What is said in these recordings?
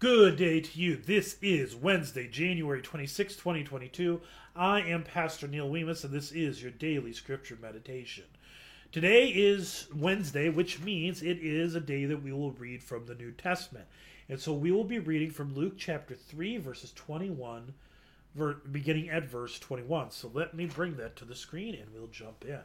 Good day to you. This is Wednesday, January 26, 2022. I am Pastor Neil Weemus, and this is your daily scripture meditation. Today is Wednesday, which means it is a day that we will read from the New Testament. And so we will be reading from Luke chapter 3, verses 21, beginning at verse 21. So let me bring that to the screen and we'll jump in.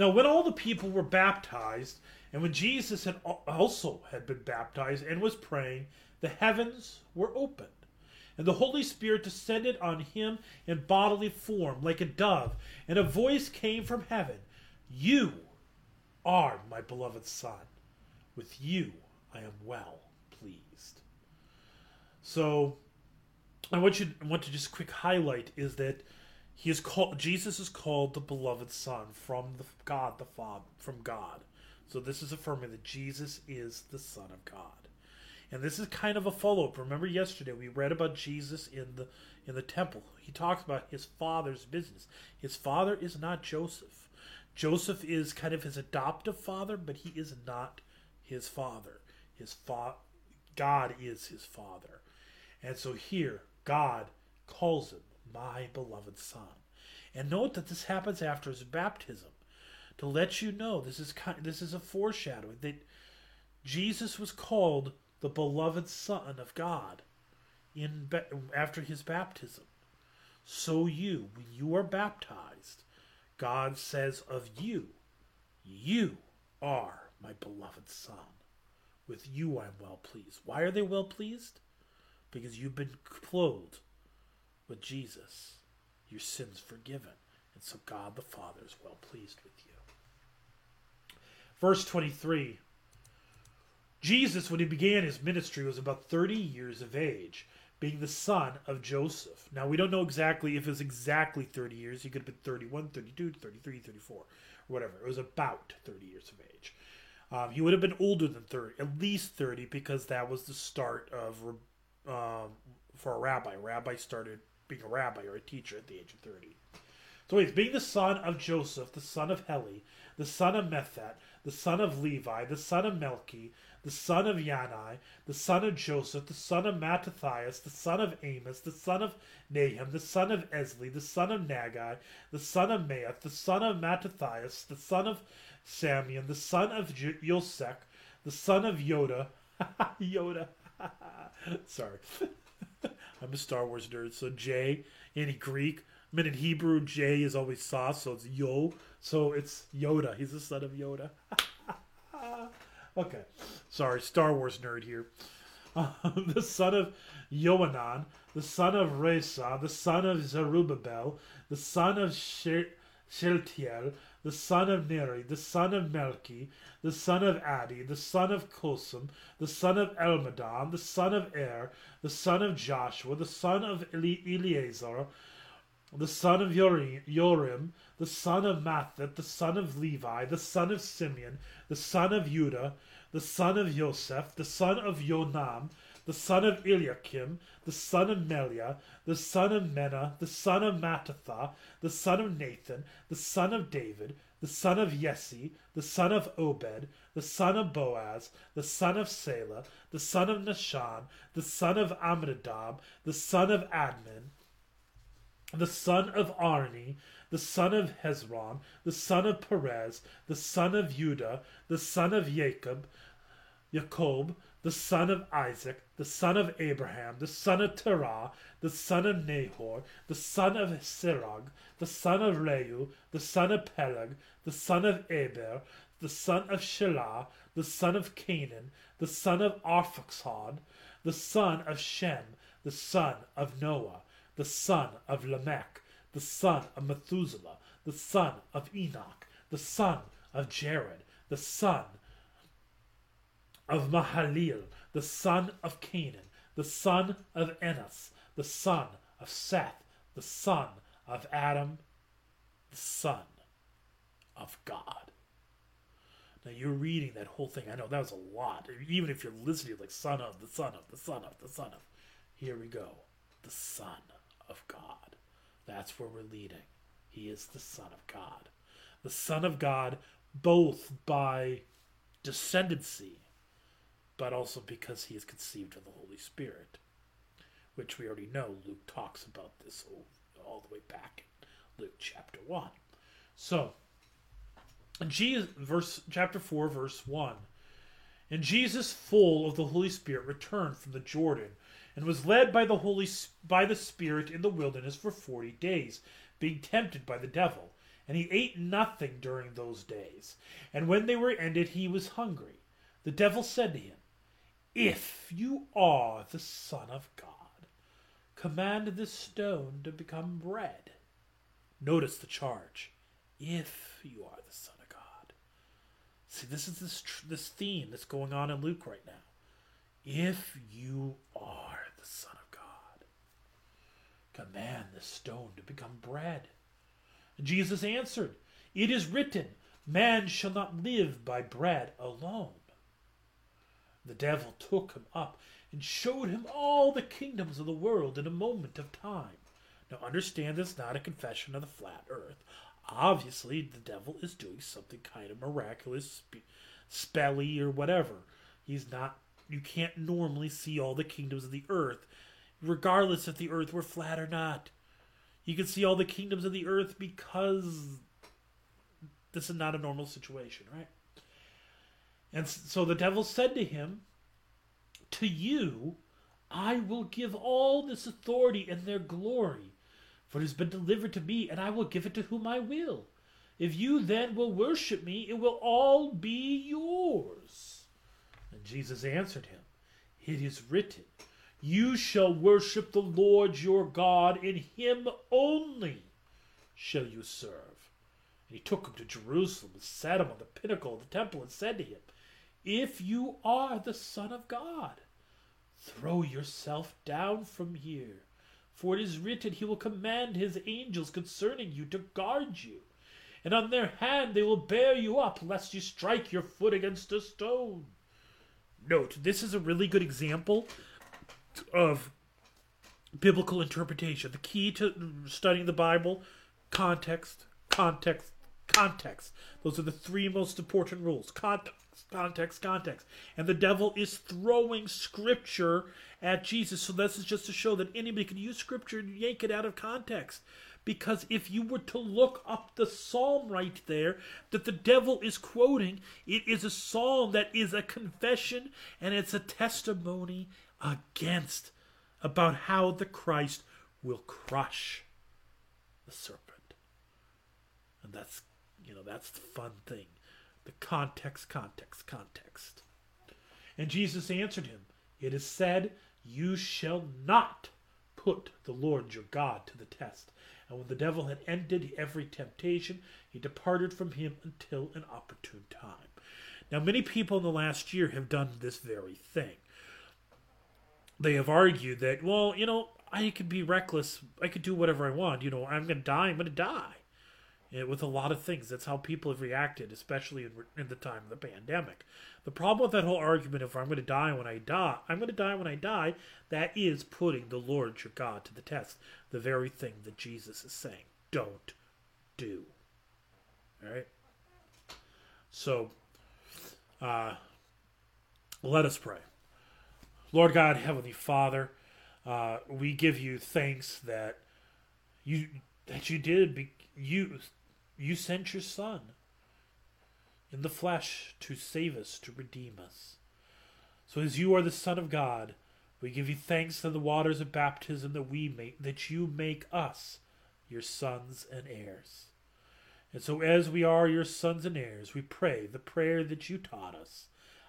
Now, when all the people were baptized, and when Jesus had also had been baptized and was praying, the heavens were opened, and the Holy Spirit descended on him in bodily form like a dove, and a voice came from heaven You are my beloved Son. With you I am well pleased. So, I want you I want to just quick highlight is that he is called Jesus is called the beloved son from the God the Father from God. So this is affirming that Jesus is the Son of God. And this is kind of a follow-up. Remember yesterday we read about Jesus in the in the temple. He talks about his father's business. His father is not Joseph. Joseph is kind of his adoptive father, but he is not his father. His fa- God is his father. And so here God calls him my beloved Son. And note that this happens after his baptism to let you know this is kind, this is a foreshadowing that Jesus was called the beloved Son of God in after his baptism. So you, when you are baptized, God says of you, you are my beloved Son. With you I am well pleased. Why are they well pleased? Because you've been clothed with Jesus, your sins forgiven. And so God the Father is well pleased with you. Verse 23 Jesus, when he began his ministry, was about 30 years of age, being the son of Joseph. Now, we don't know exactly if it was exactly 30 years. He could have been 31, 32, 33, 34, or whatever. It was about 30 years of age. Um, he would have been older than 30, at least 30, because that was the start of, um, for a rabbi. Rabbi started being a rabbi or a teacher at the age of 30. So he's being the son of Joseph, the son of Heli, the son of Methat, the son of Levi, the son of Melchi, the son of Yanai, the son of Joseph, the son of Mattathias, the son of Amos, the son of Nahum, the son of Esli, the son of Naggai, the son of Maath, the son of Mattathias, the son of Samian, the son of Yosek, the son of Yoda, Yoda, sorry, I'm a Star Wars nerd, so J in Greek. I mean, in Hebrew, J is always sauce, so it's Yo. So it's Yoda. He's the son of Yoda. okay. Sorry, Star Wars nerd here. Uh, the son of Yohanan, the son of Rhesa, the son of Zerubbabel, the son of Shealtiel, the son of Neri, the son of Melchi, the son of Addi, the son of Cosam, the son of Elmadam, the son of Er, the son of Joshua, the son of Eleazar, the son of Jorim, the son of Matthat, the son of Levi, the son of Simeon, the son of Judah, the son of Joseph, the son of Jonam, the son of Eliakim, the son of Melea, the son of Menna, the son of Mattatha, the son of Nathan, the son of David, the son of Jesse, the son of Obed, the son of Boaz, the son of Salah, the son of Nahshon, the son of Amminadab, the son of Admin, the son of Arni, the son of Hezron, the son of Perez, the son of Judah, the son of Jacob, Jacob, the son of Isaac, the son of Abraham, the son of Terah, the son of Nahor, the son of Serug, the son of Reu, the son of Peleg, the son of Eber, the son of Shelah, the son of Cainan, the son of Arphaxad, the son of Shem, the son of Noah, the son of Lamech, the son of Methuselah, the son of Enoch, the son of Jared, the son of Mahalalel, the son of Cainan, the son of Enos, the son of Seth, the son of Adam, the son of God. Now you're reading that whole thing. I know that was a lot. Even if you're listening, like son of, the son of, the son of, the son of. Here we go. The son of God. That's where we're leading. He is the son of God. The son of God, both by descendancy but also because he is conceived of the Holy Spirit, which we already know Luke talks about this all, all the way back in Luke chapter 1. So, Jesus, verse chapter 4, verse 1. And Jesus, full of the Holy Spirit, returned from the Jordan and was led by the Holy by the Spirit in the wilderness for forty days, being tempted by the devil. And he ate nothing during those days. And when they were ended, he was hungry. The devil said to him, If you are the Son of God, command this stone to become bread. Notice the charge. If you are the Son of God. See, this is this, this theme that's going on in Luke right now. If you are the Son of God, command this stone to become bread. Jesus answered, It is written, Man shall not live by bread alone. The devil took him up and showed him all the kingdoms of the world in a moment of time. Now, understand this is not a confession of the flat earth. Obviously, the devil is doing something kind of miraculous, spelly, or whatever. He's not, you can't normally see all the kingdoms of the earth, regardless if the earth were flat or not. You can see all the kingdoms of the earth because this is not a normal situation, right? And so the devil said to him, To you I will give all this authority and their glory, for it has been delivered to me, and I will give it to whom I will. If you then will worship me, it will all be yours. And Jesus answered him, It is written, You shall worship the Lord your God, and him only shall you serve. And he took him to Jerusalem and set him on the pinnacle of the temple and said to him, If you are the Son of God, throw yourself down from here. For it is written, He will command His angels concerning you to guard you, and on their hand they will bear you up, lest you strike your foot against a stone. Note, this is a really good example of biblical interpretation. The key to studying the Bible context, context, context. Those are the three most important rules context, context, context. And the devil is throwing scripture at Jesus. So this is just to show that anybody can use scripture and yank it out of context. Because if you were to look up the psalm right there that the devil is quoting, it is a psalm that is a confession and it's a testimony against about how the Christ will crush the serpent. And that's, you know, that's the fun thing. The context, context, context. And Jesus answered him, It is said, You shall not put the Lord your God to the test. And when the devil had ended every temptation, he departed from him until an opportune time. Now, many people in the last year have done this very thing. They have argued that, well, you know, I could be reckless. I could do whatever I want. You know, I'm going to die. I'm going to die. And with a lot of things, that's how people have reacted, especially in, in the time of the pandemic. The problem with that whole argument, if I'm going to die when I die, I'm going to die when I die, that is putting the Lord your God to the test. The very thing that Jesus is saying, don't do. All right? So, uh, let us pray. Lord God, Heavenly Father, uh, we give you thanks that you that you did be, you you sent your Son in the flesh to save us, to redeem us. So as you are the Son of God, we give you thanks for the waters of baptism that we make that you make us your sons and heirs. And so as we are your sons and heirs, we pray the prayer that you taught us.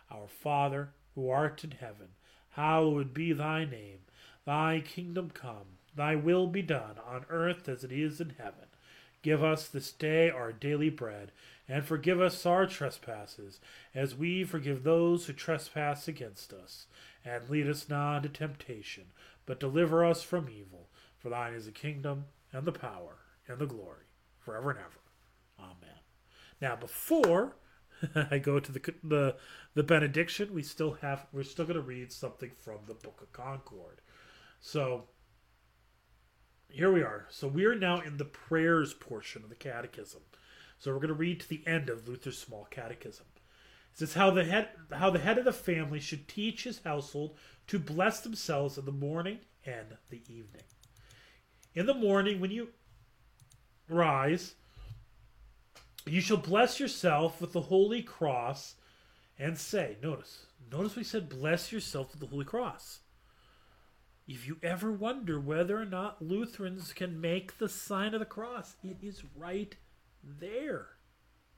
Our Father, who art in heaven, hallowed be thy name. Thy kingdom come, thy will be done on earth as it is in heaven. Give us this day our daily bread, and forgive us our trespasses, as we forgive those who trespass against us. And lead us not into temptation, but deliver us from evil. For thine is the kingdom, and the power, and the glory, forever and ever. Amen. Now, before I go to the the the benediction, we still have we're still going to read something from the Book of Concord. So here we are. So we are now in the prayers portion of the Catechism. So we're going to read to the end of Luther's Small Catechism. It says how the head how the head of the family should teach his household to bless themselves in the morning and the evening. In the morning when you rise, you shall bless yourself with the holy cross and say, notice, notice we said bless yourself with the holy cross. If you ever wonder whether or not Lutherans can make the sign of the cross, it is right there.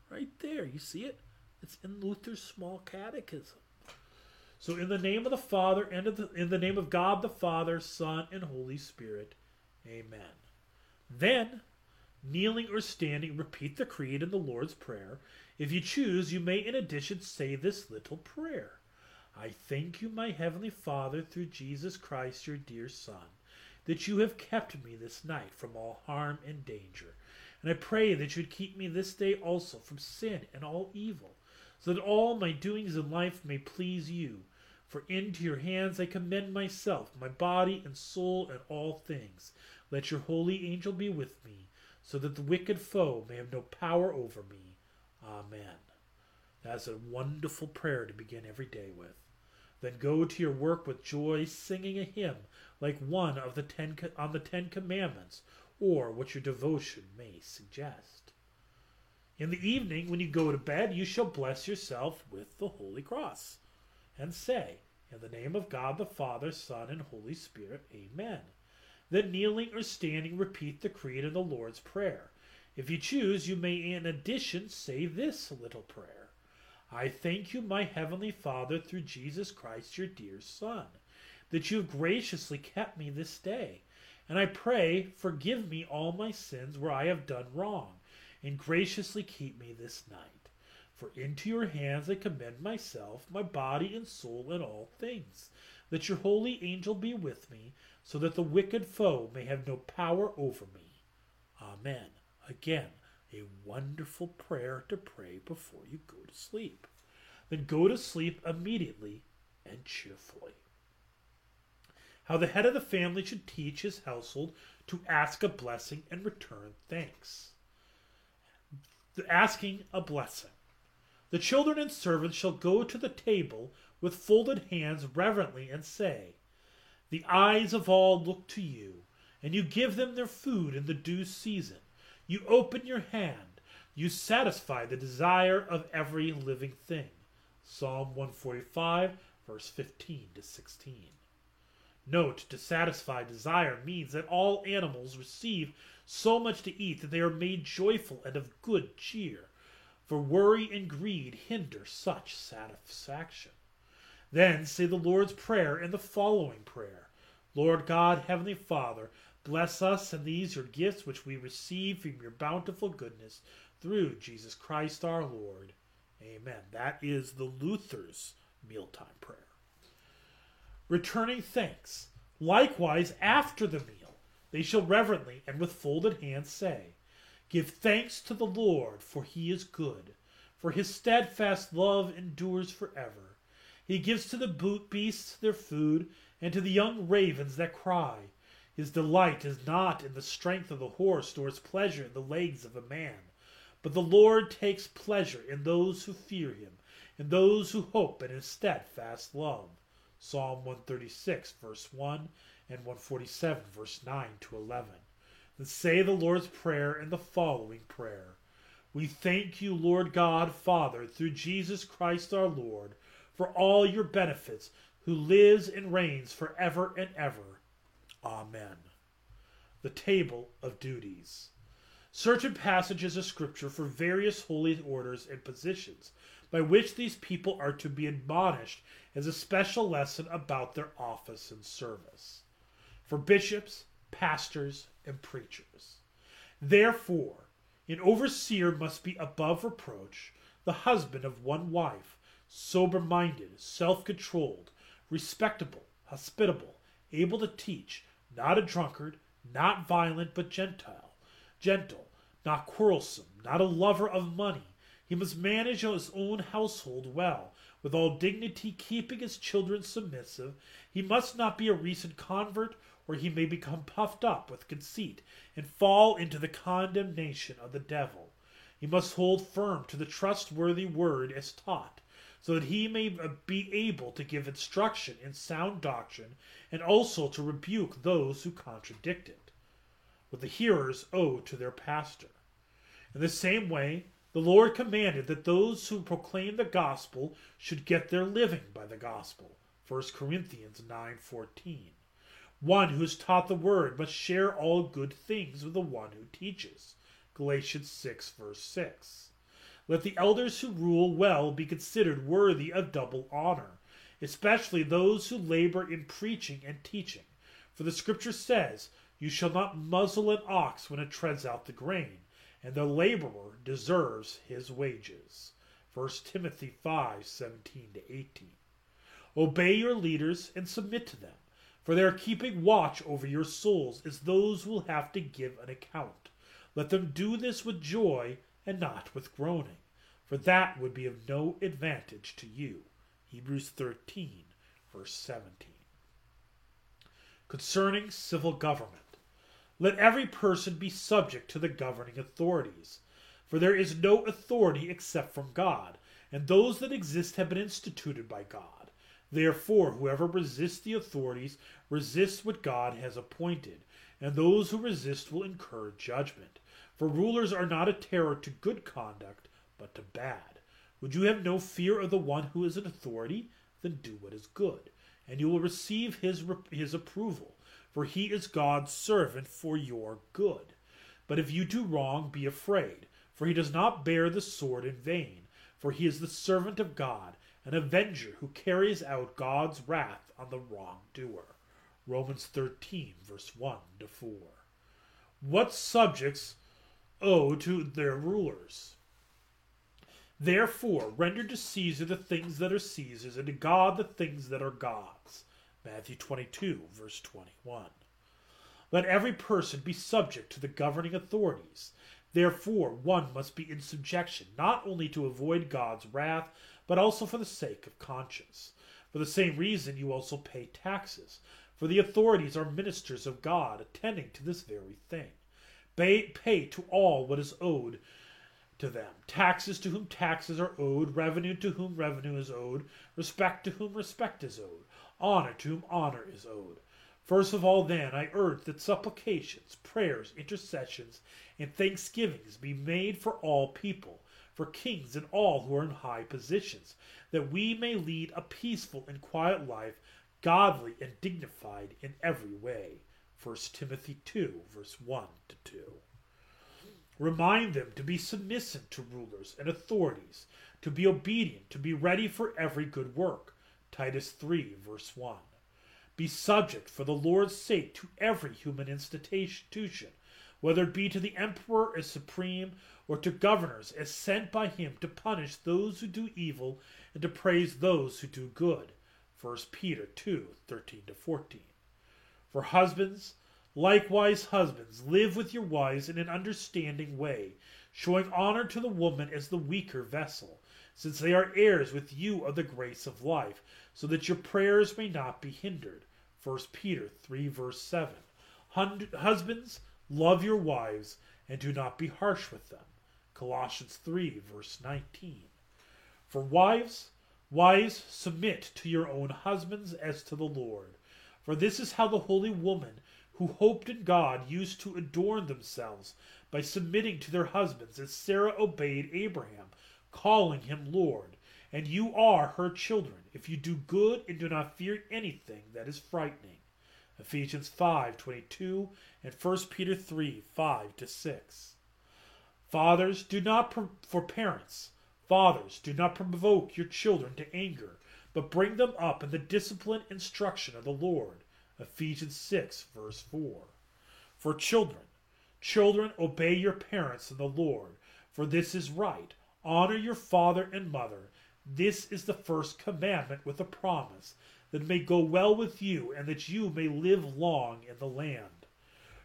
Right there. You see it? It's in Luther's small catechism. So in the name of the Father and the, in the name of God the Father, Son, and Holy Spirit. Amen. Then, kneeling or standing, repeat the creed and the Lord's Prayer. If you choose, you may in addition say this little prayer. I thank you, my heavenly Father, through Jesus Christ, your dear Son, that you have kept me this night from all harm and danger. And I pray that you would keep me this day also from sin and all evil, so that all my doings in life may please you. For into your hands I commend myself, my body and soul, and all things. Let your holy angel be with me, so that the wicked foe may have no power over me. Amen. That's a wonderful prayer to begin every day with. Then go to your work with joy, singing a hymn like one of the ten on the Ten Commandments, or what your devotion may suggest. In the evening, when you go to bed, you shall bless yourself with the Holy Cross, and say, In the name of God the Father, Son, and Holy Spirit, Amen. Then, kneeling or standing, repeat the Creed and the Lord's Prayer. If you choose, you may in addition say this little prayer I thank you, my heavenly Father, through Jesus Christ, your dear Son, that you have graciously kept me this day. And I pray, forgive me all my sins where I have done wrong, and graciously keep me this night. For into your hands I commend myself, my body and soul, and all things. That your holy angel be with me, so that the wicked foe may have no power over me. Amen. Again, a wonderful prayer to pray before you go to sleep. Then go to sleep immediately and cheerfully. How the head of the family should teach his household to ask a blessing and return thanks. The asking a blessing. The children and servants shall go to the table with folded hands reverently and say, The eyes of all look to you, and you give them their food in the due season. You open your hand. You satisfy the desire of every living thing. Psalm 145, verse 15 to 16. Note, to satisfy desire means that all animals receive so much to eat that they are made joyful and of good cheer, for worry and greed hinder such satisfaction. Then say the Lord's Prayer and the following prayer Lord God, Heavenly Father, Bless us and these your gifts which we receive from your bountiful goodness through Jesus Christ our Lord. Amen. That is the Luther's mealtime prayer. Returning thanks. Likewise, after the meal, they shall reverently and with folded hands say, Give thanks to the Lord, for he is good, for his steadfast love endures forever. He gives to the beasts their food, and to the young ravens that cry. His delight is not in the strength of the horse, nor his pleasure in the legs of a man. But the Lord takes pleasure in those who fear him, in those who hope in his steadfast love. Psalm 136, verse 1, and 147, verse 9 to 11. Then say the Lord's Prayer and the following prayer We thank you, Lord God, Father, through Jesus Christ our Lord, for all your benefits, who lives and reigns forever and ever. Amen. The Table of Duties. Certain passages of Scripture for various holy orders and positions by which these people are to be admonished as a special lesson about their office and service. For bishops, pastors, and preachers. Therefore, an overseer must be above reproach, the husband of one wife, sober minded, self controlled, respectable, hospitable, able to teach, not a drunkard, not violent, but gentile, gentle, not quarrelsome, not a lover of money. He must manage his own household well, with all dignity, keeping his children submissive. He must not be a recent convert, or he may become puffed up with conceit and fall into the condemnation of the devil. He must hold firm to the trustworthy word as taught, so that he may be able to give instruction in sound doctrine and also to rebuke those who contradict it, what the hearers owe to their pastor. In the same way, the Lord commanded that those who proclaim the gospel should get their living by the gospel. 1 Corinthians 9:14. One who is taught the word must share all good things with the one who teaches. Galatians 6 verse 6. Let the elders who rule well be considered worthy of double honor, especially those who labor in preaching and teaching. For the scripture says, You shall not muzzle an ox when it treads out the grain, and the laborer deserves his wages. 1 Timothy 5 17 18. Obey your leaders and submit to them, for they are keeping watch over your souls as those who will have to give an account. Let them do this with joy and not with groaning, for that would be of no advantage to you. Hebrews 13, verse 17. Concerning civil government, let every person be subject to the governing authorities, for there is no authority except from God, and those that exist have been instituted by God. Therefore, whoever resists the authorities resists what God has appointed, and those who resist will incur judgment. For rulers are not a terror to good conduct, but to bad. Would you have no fear of the one who is in authority? Then do what is good, and you will receive his, his approval, for he is God's servant for your good. But if you do wrong, be afraid, for he does not bear the sword in vain, for he is the servant of God, an avenger who carries out God's wrath on the wrongdoer. Romans 13, verse 1 to 4. What subjects owe to their rulers. Therefore, render to Caesar the things that are Caesar's, and to God the things that are God's. Matthew 22, verse 21. Let every person be subject to the governing authorities. Therefore, one must be in subjection, not only to avoid God's wrath, but also for the sake of conscience. For the same reason, you also pay taxes, for the authorities are ministers of God, attending to this very thing. Pay, pay to all what is owed to them taxes to whom taxes are owed, revenue to whom revenue is owed, respect to whom respect is owed, honor to whom honor is owed. First of all, then, I urge that supplications, prayers, intercessions, and thanksgivings be made for all people, for kings and all who are in high positions, that we may lead a peaceful and quiet life, godly and dignified in every way. 1 Timothy 2, verse 1 to 2. Remind them to be submissive to rulers and authorities, to be obedient, to be ready for every good work. Titus 3, verse 1. Be subject for the Lord's sake to every human institution, whether it be to the emperor as supreme or to governors as sent by him to punish those who do evil and to praise those who do good. 1 Peter 2, 13 to 14. For husbands, likewise husbands, live with your wives in an understanding way, showing honor to the woman as the weaker vessel, since they are heirs with you of the grace of life, so that your prayers may not be hindered. 1 Peter 3 verse 7. Husbands, love your wives, and do not be harsh with them. Colossians 3 verse 19. For wives, wives, submit to your own husbands as to the Lord. For this is how the holy woman who hoped in God used to adorn themselves by submitting to their husbands, as Sarah obeyed Abraham, calling him Lord. And you are her children, if you do good and do not fear anything that is frightening. Ephesians 5:22 and 1 Peter 3, 5 to 6. Fathers, do not for parents. Fathers, do not provoke your children to anger but bring them up in the discipline and instruction of the Lord. Ephesians 6, verse 4. For children, children, obey your parents in the Lord, for this is right. Honor your father and mother. This is the first commandment with a promise, that it may go well with you, and that you may live long in the land.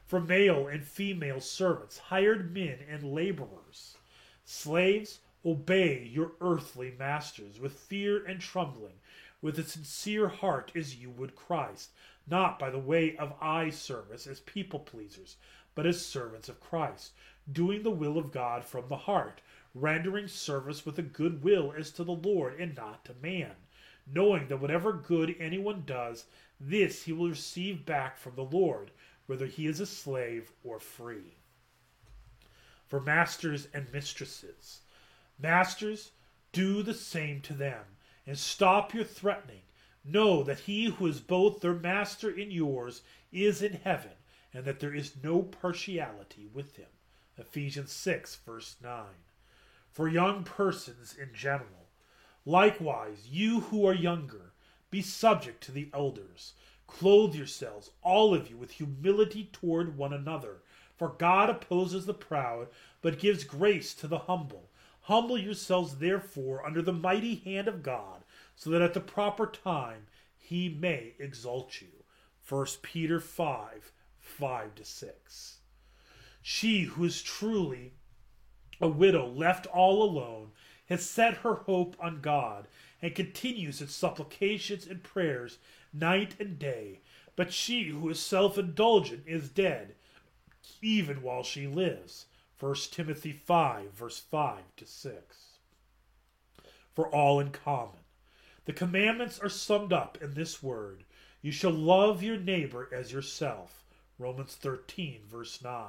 For male and female servants, hired men and laborers, slaves, Obey your earthly masters with fear and trembling, with a sincere heart as you would Christ, not by the way of eye service as people pleasers, but as servants of Christ, doing the will of God from the heart, rendering service with a good will as to the Lord and not to man, knowing that whatever good anyone does, this he will receive back from the Lord, whether he is a slave or free. For masters and mistresses, masters, do the same to them, and stop your threatening. Know that he who is both their master and yours is in heaven, and that there is no partiality with him. Ephesians 6, verse 9. For young persons in general. Likewise, you who are younger, be subject to the elders. Clothe yourselves, all of you, with humility toward one another. For God opposes the proud, but gives grace to the humble. Humble yourselves, therefore, under the mighty hand of God, so that at the proper time he may exalt you. 1 Peter 5 5 to 6. She who is truly a widow left all alone has set her hope on God and continues its supplications and prayers night and day. But she who is self indulgent is dead, even while she lives. 1 Timothy 5, verse 5 to 6. For all in common. The commandments are summed up in this word You shall love your neighbor as yourself. Romans 13, verse 9.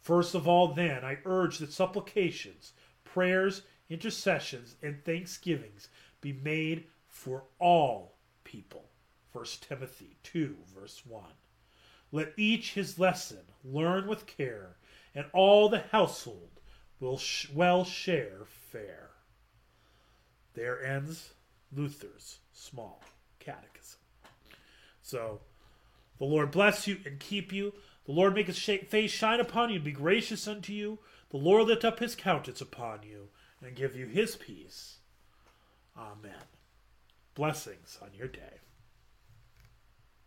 First of all, then, I urge that supplications, prayers, intercessions, and thanksgivings be made for all people. 1 Timothy 2, verse 1. Let each his lesson learn with care, and all the household will sh- well share fare. There ends Luther's small catechism. So, the Lord bless you and keep you. The Lord make his face shine upon you and be gracious unto you. The Lord lift up his countenance upon you and give you his peace. Amen. Blessings on your day.